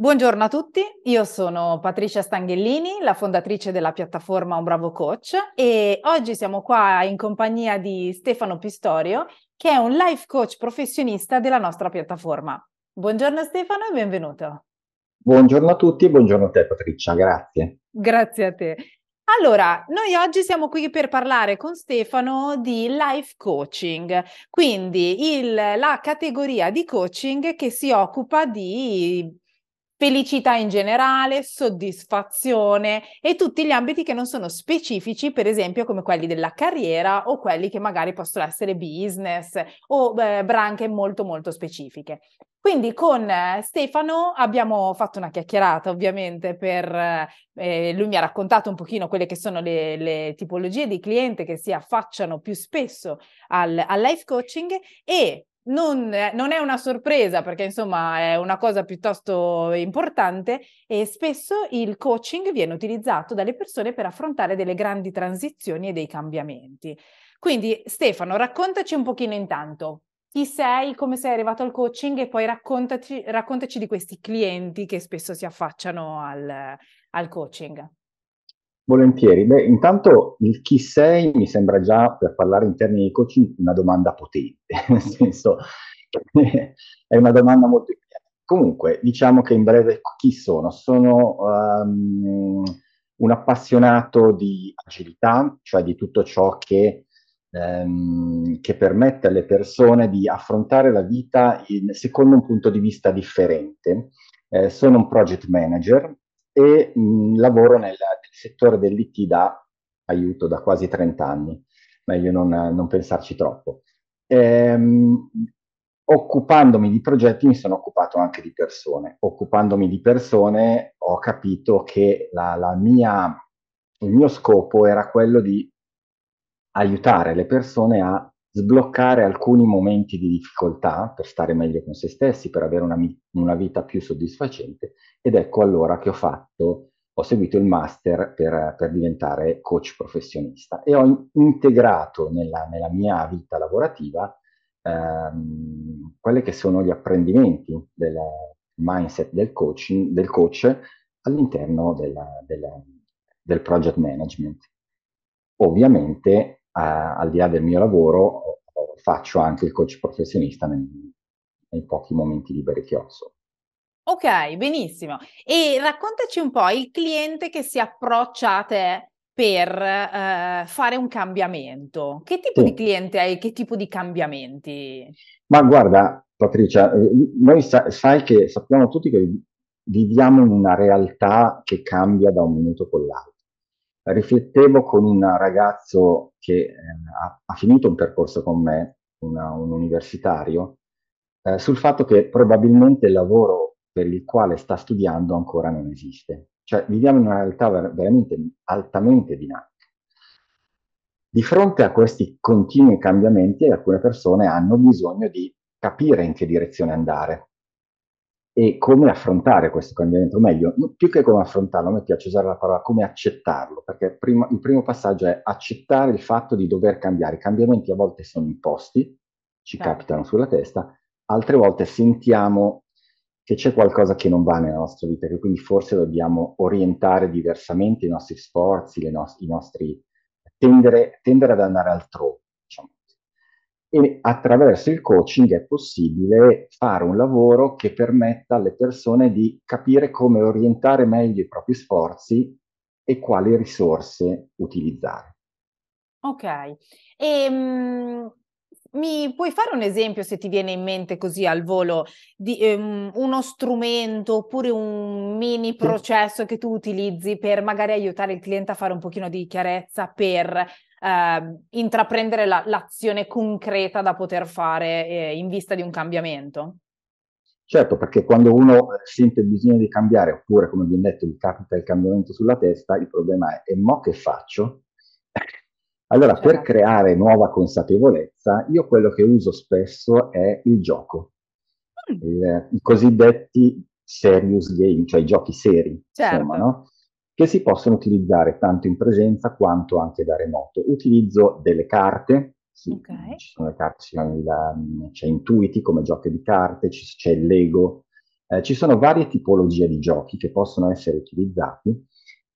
Buongiorno a tutti, io sono Patricia Stanghellini, la fondatrice della piattaforma Un Bravo Coach e oggi siamo qua in compagnia di Stefano Pistorio, che è un life coach professionista della nostra piattaforma. Buongiorno Stefano e benvenuto. Buongiorno a tutti e buongiorno a te Patricia, grazie. Grazie a te. Allora, noi oggi siamo qui per parlare con Stefano di life coaching, quindi il, la categoria di coaching che si occupa di felicità in generale, soddisfazione e tutti gli ambiti che non sono specifici, per esempio come quelli della carriera o quelli che magari possono essere business o eh, branche molto molto specifiche. Quindi con eh, Stefano abbiamo fatto una chiacchierata ovviamente per, eh, lui mi ha raccontato un pochino quelle che sono le, le tipologie di cliente che si affacciano più spesso al, al life coaching e non, non, è una sorpresa perché insomma è una cosa piuttosto importante e spesso il coaching viene utilizzato dalle persone per affrontare delle grandi transizioni e dei cambiamenti. Quindi Stefano, raccontaci un pochino intanto chi sei, come sei arrivato al coaching e poi raccontaci, di questi clienti che spesso si affacciano al, al coaching. Volentieri. Beh, intanto il chi sei mi sembra già, per parlare in termini di coaching, una domanda potente, nel senso è una domanda molto Comunque, diciamo che in breve chi sono? Sono um, un appassionato di agilità, cioè di tutto ciò che, um, che permette alle persone di affrontare la vita in, secondo un punto di vista differente. Eh, sono un project manager, e mh, lavoro nel, nel, settore dell'IT da aiuto da quasi 30 anni, meglio non, non pensarci troppo. Ehm, occupandomi di progetti mi sono occupato anche di persone. Occupandomi di persone ho capito che la, la mia, il mio scopo era quello di aiutare le persone a sbloccare alcuni momenti di difficoltà per stare meglio con se stessi, per avere una, una vita più soddisfacente ed ecco allora che ho fatto, ho seguito il master per, per diventare coach professionista e ho integrato nella, nella mia vita lavorativa ehm, quelli che sono gli apprendimenti del mindset del, coaching, del coach all'interno della, della, del project management. Ovviamente, al di là del mio lavoro, faccio anche il coach professionista nei, nei pochi momenti liberi che ho. Ok, benissimo. E raccontaci un po' il cliente che si approccia a te per eh, fare un cambiamento. Che tipo sì. di cliente hai? Che tipo di cambiamenti? Ma guarda, Patricia, eh, noi sa- sai che sappiamo tutti che viviamo in una realtà che cambia da un minuto con l'altro. Riflettevo con un ragazzo che eh, ha, ha, finito un percorso con me, una, un universitario, eh, sul fatto che probabilmente il lavoro per il quale sta studiando ancora non esiste. Cioè viviamo in una realtà ver- veramente altamente dinamica. Di fronte a questi continui cambiamenti, alcune persone hanno bisogno di capire in che direzione andare e come affrontare questo cambiamento, o meglio, più che come affrontarlo, a me piace usare la parola come accettarlo, perché prima, il primo passaggio è accettare il fatto di dover cambiare. I cambiamenti a volte sono imposti, ci certo. capitano sulla testa, altre volte sentiamo che c'è qualcosa che non va nella nostra vita, che quindi forse dobbiamo orientare diversamente i nostri sforzi, no- i nostri tendere, tendere, ad andare altrove. E attraverso il coaching è possibile fare un lavoro che permetta alle persone di capire come orientare meglio i propri sforzi e quali risorse utilizzare. Ok, e, ehm, mi puoi fare un esempio, se ti viene in mente così al volo, di ehm, uno strumento oppure un mini processo che tu utilizzi per magari aiutare il cliente a fare un pochino di chiarezza per eh, intraprendere la, l'azione concreta da poter fare eh, in vista di un cambiamento? Certo, perché quando uno sente il bisogno di cambiare, oppure come abbiamo detto, gli capita il cambiamento sulla testa, il problema è, e mo che faccio? Allora, per certo. creare nuova consapevolezza, io quello che uso spesso è il gioco, mm. il, i cosiddetti serious game, cioè i giochi seri, certo. insomma, no? Che si possono utilizzare tanto in presenza quanto anche da remoto. Utilizzo delle carte, sì, okay. ci sono le carte, c'è Intuiti come giochi di carte, c'è il Lego, Eh, ci sono varie tipologie di giochi che possono essere utilizzati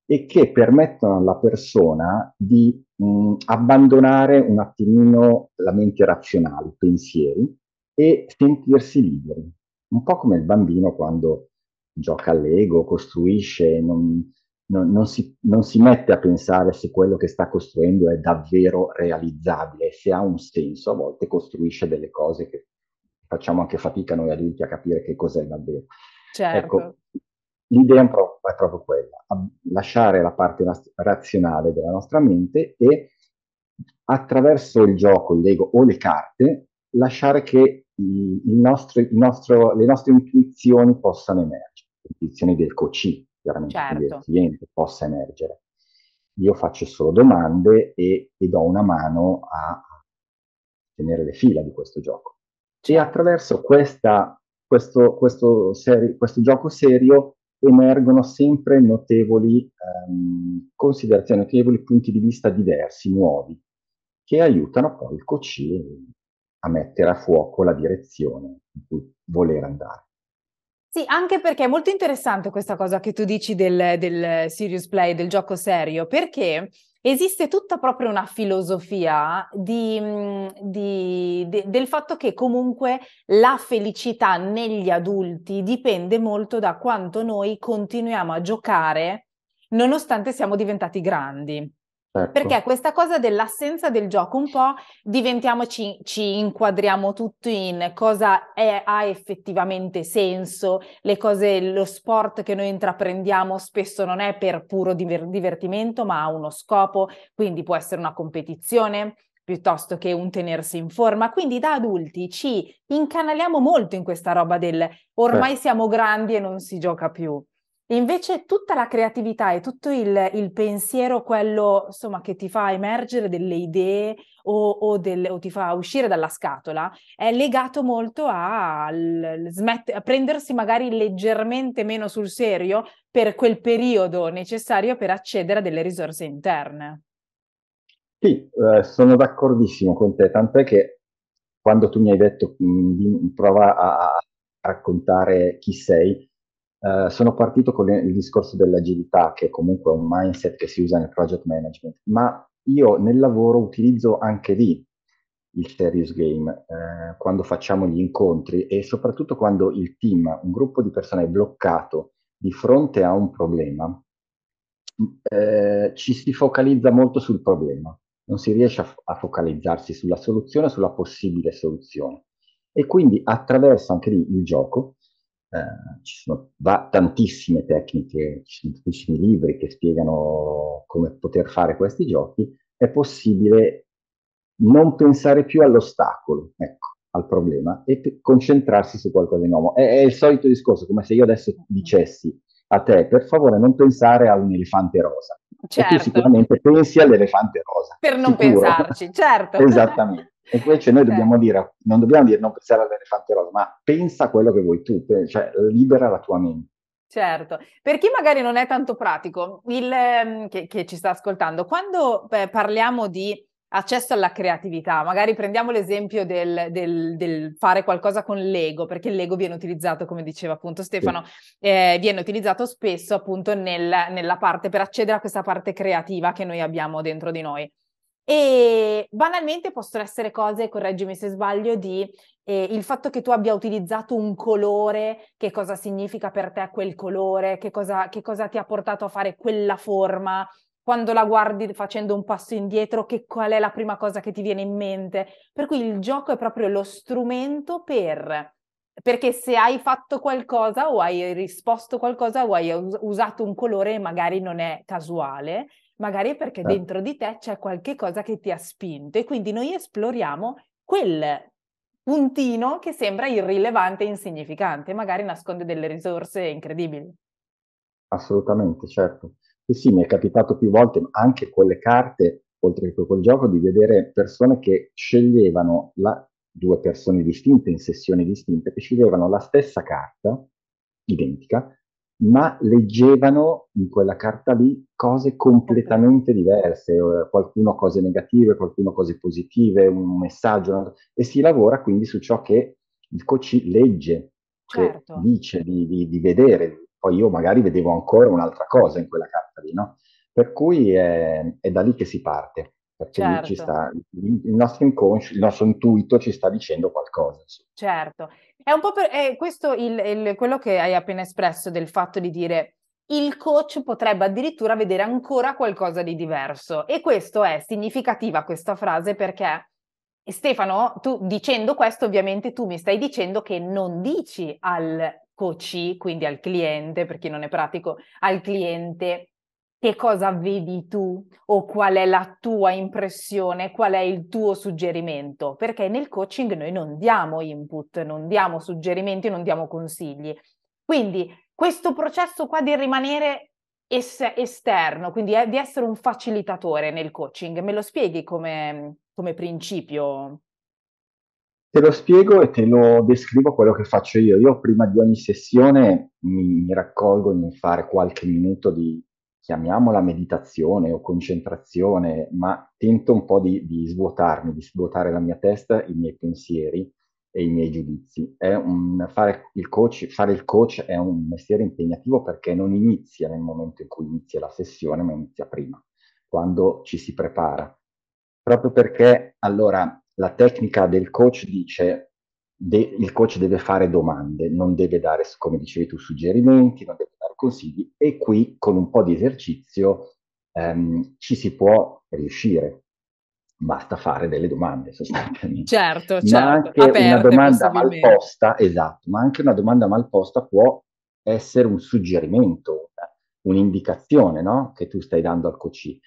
e che permettono alla persona di mh, abbandonare un attimino la mente razionale, i pensieri, e sentirsi liberi. Un po' come il bambino quando gioca all'ego, costruisce, non, non, non, si, non, si, mette a pensare se quello che sta costruendo è davvero realizzabile, se ha un senso, a volte costruisce delle cose che facciamo anche fatica noi adulti a capire che cos'è davvero. Certo. Ecco, l'idea è proprio, quella, lasciare la parte razionale della nostra mente e attraverso il gioco, il Lego o le carte, lasciare che i, il nostro, il nostro, le nostre intuizioni possano emergere, le intuizioni del coach, chiaramente certo. del cliente, possa emergere. Io faccio solo domande e, e do una mano a tenere le fila di questo gioco. E certo. attraverso questa, questo, questo, seri, questo gioco serio emergono sempre notevoli um, considerazioni, notevoli punti di vista diversi, nuovi, che aiutano poi il coach a mettere a fuoco la direzione in cui voler andare. Sì, anche perché è molto interessante questa cosa che tu dici del, del serious play, del gioco serio, perché esiste tutta proprio una filosofia di, di, de, del fatto che comunque la felicità negli adulti dipende molto da quanto noi continuiamo a giocare nonostante siamo diventati grandi. Ecco. Perché questa cosa dell'assenza del gioco un po' diventiamo, ci, ci inquadriamo tutto in cosa è, ha effettivamente senso, le cose, lo sport che noi intraprendiamo spesso non è per puro diver- divertimento, ma ha uno scopo, quindi può essere una competizione piuttosto che un tenersi in forma. Quindi da adulti ci incanaliamo molto in questa roba del ormai siamo grandi e non si gioca più. Invece tutta la creatività e tutto il, il, pensiero, quello insomma che ti fa emergere delle idee o, o, delle, o ti fa uscire dalla scatola, è legato molto a, smet- a, prendersi magari leggermente meno sul serio per quel periodo necessario per accedere a delle risorse interne. Sì, eh, sono d'accordissimo con te, tant'è che quando tu mi hai detto mh, prova a, a raccontare chi sei, Uh, sono partito con il discorso dell'agilità, che è comunque un mindset che si usa nel project management, ma io nel lavoro utilizzo anche lì il serious game, eh, quando facciamo gli incontri e soprattutto quando il team, un gruppo di persone è bloccato di fronte a un problema, eh, ci si focalizza molto sul problema, non si riesce a, a focalizzarsi sulla soluzione, sulla possibile soluzione. E quindi attraverso anche lì il gioco, eh, ci sono va, tantissime tecniche, ci sono tantissimi libri che spiegano come poter fare questi giochi, è possibile non pensare più all'ostacolo, ecco, al problema, e p- concentrarsi su qualcosa di nuovo. È, è, il solito discorso, come se io adesso dicessi a te, per favore, non pensare a un elefante rosa. Certo. E tu certo. sicuramente pensi all'elefante rosa. Per non sicuro. pensarci, certo. Esattamente. E invece noi dobbiamo dire, non dobbiamo dire non pensare all'elefante rosa, ma pensa a quello che vuoi tu, cioè libera la tua mente. Certo, per chi magari non è tanto pratico, il, ehm, che, che, ci sta ascoltando, quando beh, parliamo di accesso alla creatività, magari prendiamo l'esempio del, del, del, fare qualcosa con l'ego, perché l'ego viene utilizzato, come diceva appunto Stefano, eh, viene utilizzato spesso appunto nel, nella parte, per accedere a questa parte creativa che noi abbiamo dentro di noi. E banalmente possono essere cose, correggimi se sbaglio, di eh, il fatto che tu abbia utilizzato un colore, che cosa significa per te quel colore, che cosa, che cosa ti ha portato a fare quella forma, quando la guardi facendo un passo indietro, che, qual è la prima cosa che ti viene in mente. Per cui il gioco è proprio lo strumento per perché se hai fatto qualcosa o hai risposto qualcosa o hai usato un colore magari non è casuale, magari è perché eh. dentro di te c'è qualche cosa che ti ha spinto e quindi noi esploriamo quel puntino che sembra irrilevante e insignificante, magari nasconde delle risorse incredibili. Assolutamente, certo. E sì, mi è capitato più volte, anche quelle carte, oltre che quel gioco, di vedere persone che sceglievano la, due persone distinte in sessioni distinte, che sceglievano la stessa carta, identica, ma leggevano in quella carta lì cose completamente diverse, eh, qualcuno cose negative, qualcuno cose positive, un messaggio, e si lavora quindi su ciò che il coach legge certo. dice di, di, di, vedere, poi io magari vedevo ancora un'altra cosa in quella carta lì, no? Per cui è, è da lì che si parte, perché certo. ci sta, il nostro inconscio, il nostro intuito ci sta dicendo qualcosa. Certo, è un po' per, è questo il, il, quello che hai appena espresso del fatto di dire il coach potrebbe addirittura vedere ancora qualcosa di diverso. E questo è significativa questa frase perché Stefano, tu dicendo questo, ovviamente tu mi stai dicendo che non dici al coach, quindi al cliente, per chi non è pratico, al cliente che cosa vedi tu o qual è la tua impressione, qual è il tuo suggerimento, perché nel coaching noi non diamo input, non diamo suggerimenti, non diamo consigli. Quindi questo processo qua di rimanere es- esterno, quindi di essere un facilitatore nel coaching, me lo spieghi come, come principio? Te lo spiego e te lo descrivo quello che faccio io. Io prima di ogni sessione mi, mi raccolgo in fare qualche minuto di, chiamiamola meditazione o concentrazione, ma tento un po' di, di svuotarmi, di svuotare la mia testa, i miei pensieri e i miei giudizi. Un, fare, il coach, fare il coach è un mestiere impegnativo perché non inizia nel momento in cui inizia la sessione, ma inizia prima, quando ci si prepara. Proprio perché allora la tecnica del coach dice de, il coach deve fare domande, non deve dare, come dicevi tu, suggerimenti, non deve consigli e qui con un po' di esercizio ehm, ci si può riuscire basta fare delle domande sostanzialmente. Certo, certo. Ma anche aperte, una domanda mal posta, esatto, ma anche una domanda mal posta può essere un suggerimento, un'indicazione no? che tu stai dando al coach.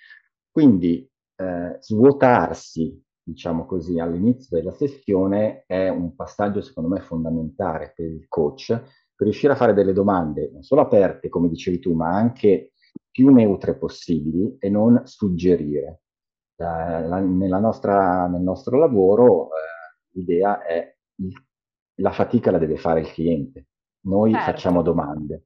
Quindi eh, svuotarsi, diciamo così, all'inizio della sessione è un passaggio secondo me fondamentale per il coach, riuscire a fare delle domande non solo aperte, come dicevi tu, ma anche più neutre possibili e non suggerire la, nostra, nel nostro lavoro eh, l'idea è il, la fatica la deve fare il cliente, noi certo. facciamo domande.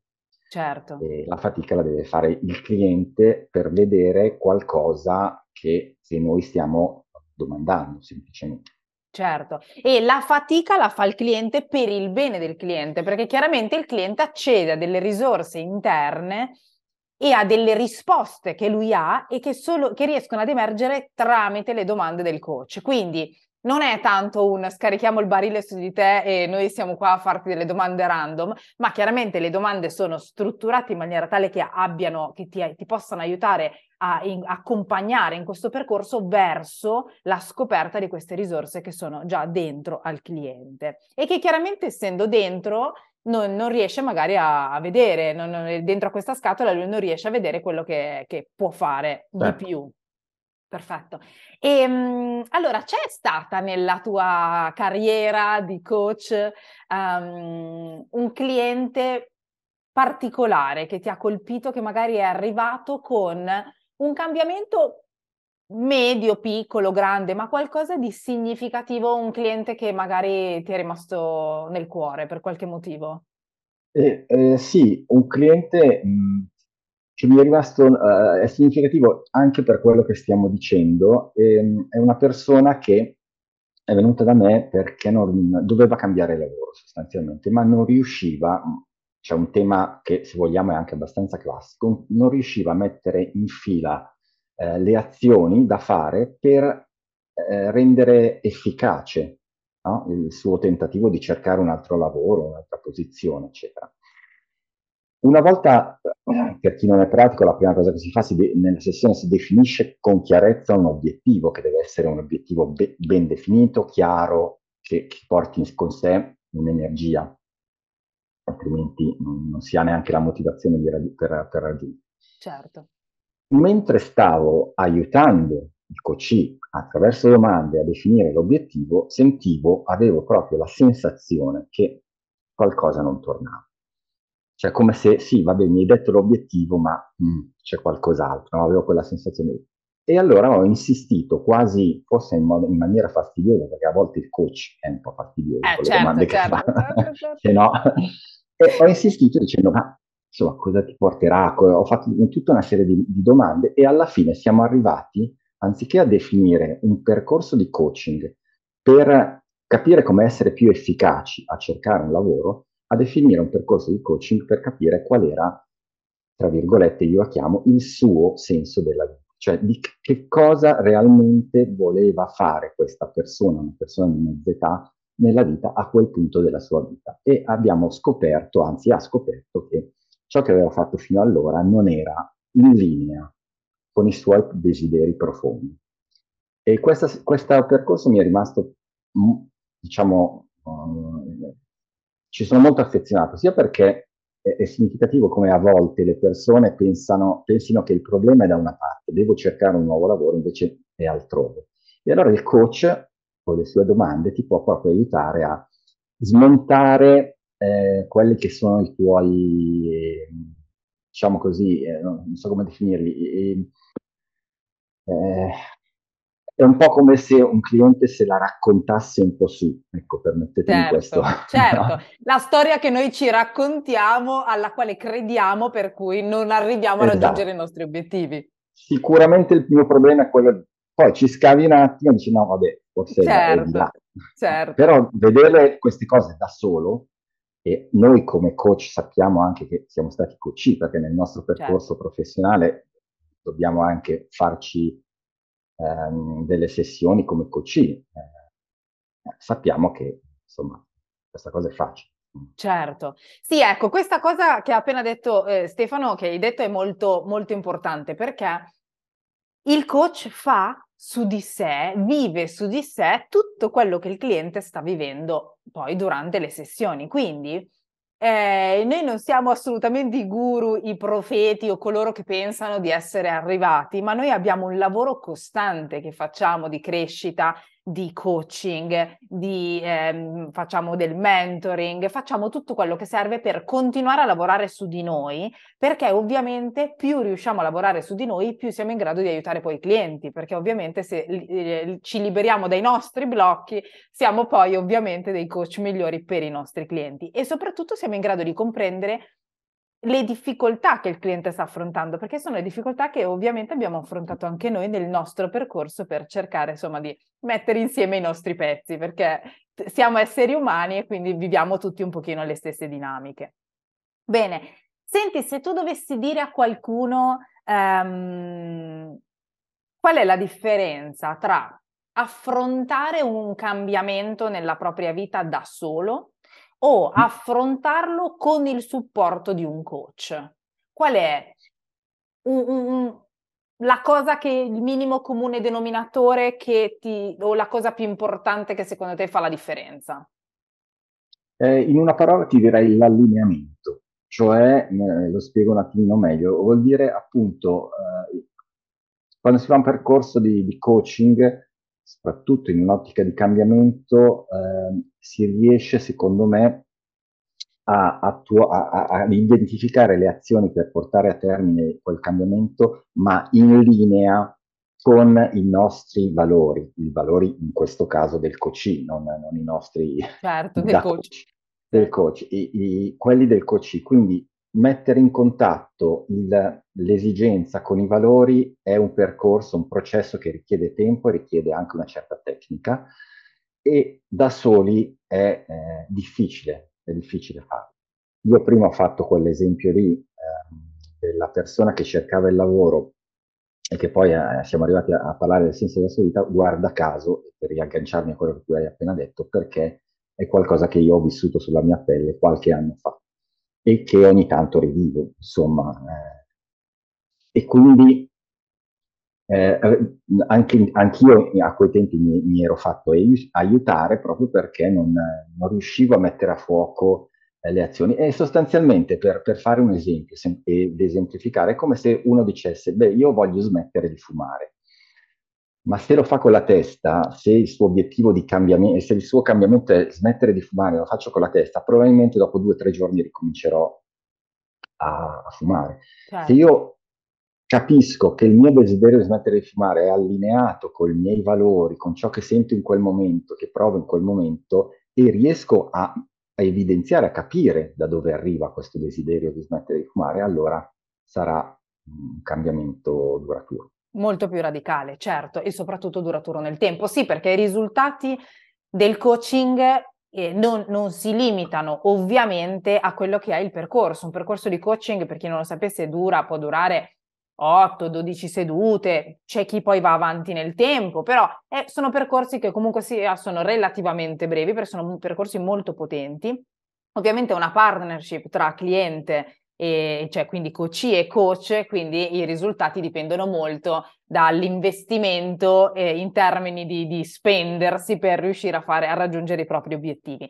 Certo. La fatica la deve fare il cliente per vedere qualcosa che, che noi stiamo domandando semplicemente. Certo, e la fatica la fa il cliente per il bene del cliente, perché chiaramente il cliente accede a delle risorse interne e ha delle risposte che lui ha e che, solo, che riescono ad emergere tramite le domande del coach. Quindi non è tanto un scarichiamo il barile su di te e noi siamo qua a farti delle domande random, ma chiaramente le domande sono strutturate in maniera tale che abbiano, che ti, ti possano aiutare a in, accompagnare in questo percorso verso la scoperta di queste risorse che sono già dentro al cliente e che chiaramente essendo dentro non, non riesce magari a, a vedere, non, non, dentro a questa scatola lui non riesce a vedere quello che, che può fare certo. di più. Perfetto. E ehm, allora c'è stata nella tua carriera di coach um, un cliente particolare che ti ha colpito, che magari è arrivato con un cambiamento medio, piccolo, grande, ma qualcosa di significativo, un cliente che magari ti è rimasto nel cuore per qualche motivo? Eh, eh, sì, un cliente mh, che mi è rimasto uh, è significativo anche per quello che stiamo dicendo. Ehm, è una persona che è venuta da me perché non, doveva cambiare lavoro sostanzialmente, ma non riusciva, c'è un tema che se vogliamo è anche abbastanza classico, non riusciva a mettere in fila eh, le azioni da fare per eh, rendere efficace no? il suo tentativo di cercare un altro lavoro, un'altra posizione, eccetera. Una volta, eh, per chi non è pratico, la prima cosa che si fa si de- nella sessione si definisce con chiarezza un obiettivo, che deve essere un obiettivo be- ben definito, chiaro, che, che porti con sé un'energia, altrimenti non, non, si ha neanche la motivazione raggi- per, per raggiungere. Certo mentre stavo aiutando il coach attraverso domande a definire l'obiettivo, sentivo, avevo proprio la sensazione che qualcosa non tornava. Cioè come se, sì, va bene, mi hai detto l'obiettivo, ma mm, c'è qualcos'altro, no? avevo quella sensazione. E allora ho insistito quasi, forse in, in, maniera fastidiosa, perché a volte il coach è un po' fastidioso eh, con certo, le domande certo, che fa. Certo, certo. no? E ho insistito dicendo, ma insomma, cosa ti porterà? Ho fatto tutta una serie di, di domande e alla fine siamo arrivati, anziché a definire un percorso di coaching per capire come essere più efficaci a cercare un lavoro, a definire un percorso di coaching per capire qual era, tra virgolette, io la chiamo, il suo senso della vita, cioè di che cosa realmente voleva fare questa persona, una persona di mezza età, nella vita a quel punto della sua vita. E abbiamo scoperto, anzi ha scoperto, che ciò che aveva fatto fino allora non era in linea con i suoi desideri profondi. E questo percorso mi è rimasto, diciamo, um, ci sono molto affezionato, sia perché è, è, significativo come a volte le persone pensano, pensino che il problema è da una parte, devo cercare un nuovo lavoro, invece è altrove. E allora il coach, con le sue domande, ti può proprio aiutare a smontare eh, quelli che sono i tuoi, eh, diciamo così, eh, non so come definirli, eh, è un po' come se un cliente se la raccontasse un po' su, ecco, permettetemi certo, questo. Certo, no? la storia che noi ci raccontiamo, alla quale crediamo, per cui non arriviamo esatto. a raggiungere i nostri obiettivi. Sicuramente il mio problema è quello, poi ci scavi un attimo e dici no, vabbè, forse certo, è certo. Però vedere queste cose da solo, e noi come coach sappiamo anche che siamo stati coach, perché nel nostro percorso certo. professionale dobbiamo anche farci ehm, delle sessioni come coach. Eh, sappiamo che insomma questa cosa è facile. Certo, sì, ecco, questa cosa che ha appena detto eh, Stefano, che hai detto, è molto, molto importante perché il coach fa su di sé, vive su di sé tutto quello che il cliente sta vivendo poi durante le sessioni. Quindi eh, noi non siamo assolutamente i guru, i profeti o coloro che pensano di essere arrivati, ma noi abbiamo un lavoro costante che facciamo di crescita di coaching, di, ehm, facciamo del mentoring, facciamo tutto quello che serve per continuare a lavorare su di noi, perché ovviamente più riusciamo a lavorare su di noi, più siamo in grado di aiutare poi i clienti, perché ovviamente se eh, ci liberiamo dai nostri blocchi, siamo poi ovviamente dei coach migliori per i nostri clienti e soprattutto siamo in grado di comprendere le difficoltà che il cliente sta affrontando, perché sono le difficoltà che ovviamente abbiamo affrontato anche noi nel nostro percorso per cercare insomma di mettere insieme i nostri pezzi, perché siamo esseri umani e quindi viviamo tutti un pochino le stesse dinamiche. Bene, senti, se tu dovessi dire a qualcuno um, qual è la differenza tra affrontare un cambiamento nella propria vita da solo o mm. affrontarlo con il supporto di un coach? Qual è un, un, la cosa che il minimo comune denominatore che ti, o la cosa più importante che secondo te fa la differenza? Eh, in una parola ti direi l'allineamento, cioè, eh, lo spiego un attimino meglio, vuol dire appunto eh, quando si fa un percorso di, di coaching soprattutto in un'ottica di cambiamento, eh, si riesce, secondo me, a, attu- a, a, a, identificare le azioni per portare a termine quel cambiamento, ma in linea con i nostri valori, i valori in questo caso del coach, non, non i nostri certo, del coach. coach. Del coach i, i, quelli del coach. Quindi mettere in contatto il, l'esigenza con i valori è un percorso, un processo che richiede tempo e richiede anche una certa tecnica e da soli è eh, difficile, è difficile farlo. Io prima ho fatto quell'esempio lì eh, della persona che cercava il lavoro e che poi eh, siamo arrivati a, a, parlare del senso della sua vita, guarda caso, per riagganciarmi a quello che tu hai appena detto, perché è qualcosa che io ho vissuto sulla mia pelle qualche anno fa e che ogni tanto rivivo, insomma. Eh, e quindi eh, anche, anch'io a quei tempi mi, mi ero fatto aiutare proprio perché non, non riuscivo a mettere a fuoco eh, le azioni. E sostanzialmente, per, per fare un esempio sem- ed esemplificare, è come se uno dicesse, beh, io voglio smettere di fumare ma se lo fa con la testa, se il suo obiettivo di cambiamento, se il suo cambiamento è smettere di fumare, lo faccio con la testa, probabilmente dopo due o tre giorni ricomincerò a, a fumare. Certo. Se io capisco che il mio desiderio di smettere di fumare è allineato con i miei valori, con ciò che sento in quel momento, che provo in quel momento, e riesco a, a evidenziare, a capire da dove arriva questo desiderio di smettere di fumare, allora sarà un cambiamento duraturo. Molto più radicale, certo, e soprattutto duraturo nel tempo. Sì, perché i risultati del coaching e non, non, si limitano ovviamente a quello che è il percorso. Un percorso di coaching, per chi non lo sapesse, dura, può durare 8-12 sedute, c'è chi poi va avanti nel tempo, però eh, sono percorsi che comunque sia, sono relativamente brevi perché sono percorsi molto potenti. Ovviamente una partnership tra cliente e cioè quindi coach e coach, quindi i risultati dipendono molto dall'investimento eh, in termini di, di, spendersi per riuscire a, fare, a raggiungere i propri obiettivi.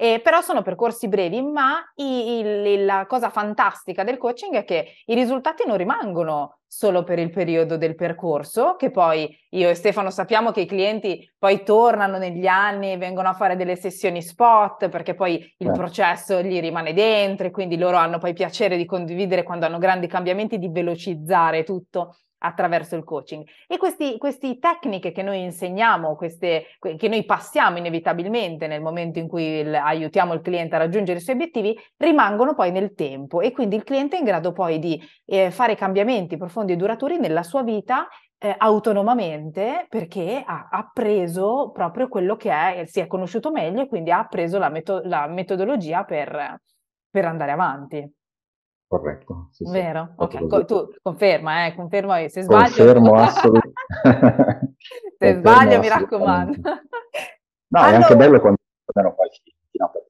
Eh, però sono percorsi brevi, ma i, il, la cosa fantastica del coaching è che i risultati non rimangono solo per il periodo del percorso, che poi io e Stefano sappiamo che i clienti poi tornano negli anni, vengono a fare delle sessioni spot, perché poi il eh. processo gli rimane dentro e quindi loro hanno poi piacere di condividere quando hanno grandi cambiamenti, di velocizzare tutto attraverso il coaching. E queste tecniche che noi insegniamo, queste, che noi passiamo inevitabilmente nel momento in cui il, aiutiamo il cliente a raggiungere i suoi obiettivi, rimangono poi nel tempo e quindi il cliente è in grado poi di eh, fare cambiamenti profondi e duraturi nella sua vita eh, autonomamente perché ha appreso proprio quello che è, si è conosciuto meglio e quindi ha appreso la, meto- la metodologia per, per andare avanti. Corretto. Sì, Vero? Sì, ok, Co- tu conferma, eh, conferma se sbaglio. Confermo assolutamente. se sbaglio mi raccomando. No, allora... è anche bello quando danno qualche no, per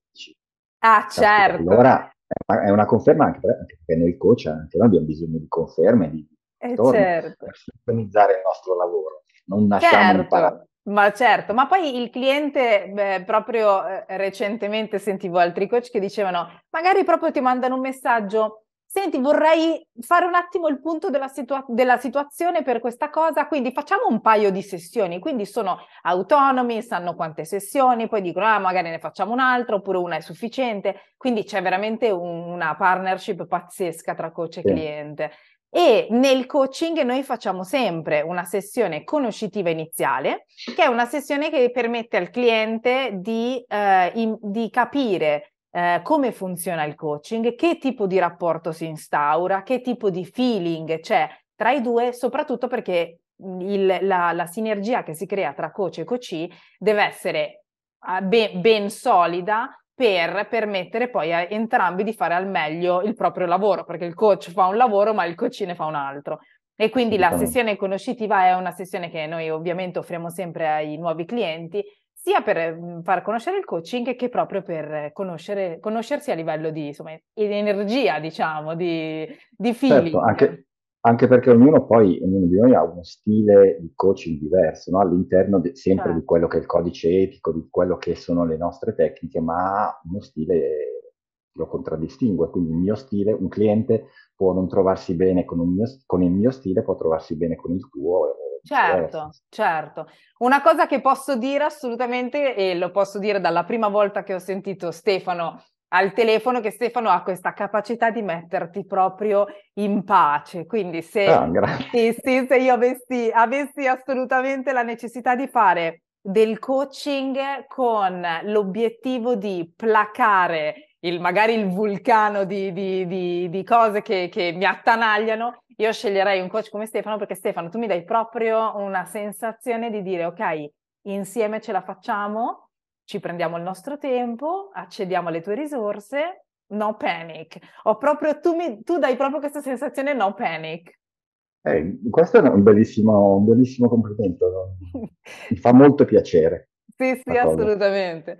Ah, certo. Allora è una conferma anche perché noi coach, anche noi abbiamo bisogno di conferme, di eh, certo. per sincronizzare il nostro lavoro. Non nasciamo certo. imparare. Ma certo, ma poi il cliente, beh, proprio eh, recentemente sentivo altri coach che dicevano, magari proprio ti mandano un messaggio Senti, vorrei fare un attimo il punto della, situa- della, situazione per questa cosa, quindi facciamo un paio di sessioni, quindi sono autonomi, sanno quante sessioni, poi dicono, ah, magari ne facciamo un'altra, oppure una è sufficiente, quindi c'è veramente un- una partnership pazzesca tra coach e sì. cliente. E nel coaching noi facciamo sempre una sessione conoscitiva iniziale, che è una sessione che permette al cliente di, eh, in, di capire eh, come funziona il coaching, che tipo di rapporto si instaura, che tipo di feeling c'è tra i due, soprattutto perché il, la, la, sinergia che si crea tra coach e coachee deve essere uh, ben, ben solida per permettere poi a entrambi di fare al meglio il proprio lavoro, perché il coach fa un lavoro ma il coach ne fa un altro. E quindi la sessione conoscitiva è una sessione che noi ovviamente offriamo sempre ai nuovi clienti sia per mhmm, far conoscere il coaching che proprio per conoscersi a livello di insomma, energia, diciamo, di, di feeling. Certo, anche, anche, perché ognuno poi, ognuno di noi ha uno stile di coaching diverso, no? all'interno de, sempre certo. di quello che è il codice etico, di quello che sono le nostre tecniche, ma uno stile lo contraddistingue. Quindi il mio stile, un cliente può non trovarsi bene con, mio, con il mio stile, può trovarsi bene con il tuo Certo, certo. Una cosa che posso dire assolutamente, e lo posso dire dalla prima volta che ho sentito Stefano al telefono, che Stefano ha questa capacità di metterti proprio in pace. Quindi se, ah, sì, sì, se io avessi, avessi assolutamente la necessità di fare del coaching con l'obiettivo di placare il, magari il vulcano di, di, di, di cose che, che mi attanagliano, io sceglierei un coach come Stefano perché Stefano, tu mi dai proprio una sensazione di dire ok, insieme ce la facciamo, ci prendiamo il nostro tempo, accediamo alle tue risorse, no panic. Proprio, tu, mi, tu dai proprio questa sensazione no panic. Eh, questo è un bellissimo, un bellissimo complimento, mi fa molto piacere. sì, sì, assolutamente.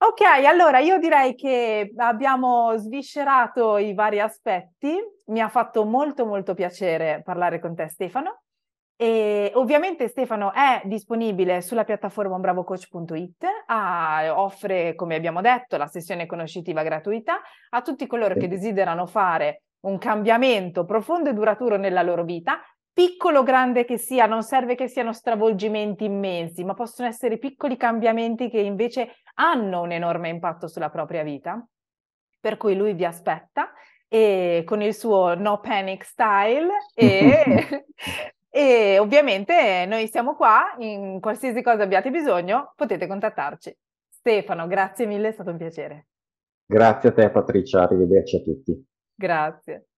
Ok, allora io direi che abbiamo sviscerato i vari aspetti. Mi ha fatto molto molto piacere parlare con te Stefano. E ovviamente Stefano è disponibile sulla piattaforma unbravocoach.it, ah, offre, come abbiamo detto, la sessione conoscitiva gratuita a tutti coloro che desiderano fare un cambiamento profondo e duraturo nella loro vita, piccolo o grande che sia, non serve che siano stravolgimenti immensi, ma possono essere piccoli cambiamenti che invece hanno un enorme impatto sulla propria vita. Per cui lui vi aspetta e con il suo no panic style e, e ovviamente noi siamo qua, in qualsiasi cosa abbiate bisogno potete contattarci. Stefano, grazie mille, è stato un piacere. Grazie a te Patricia, arrivederci a tutti. Grazie.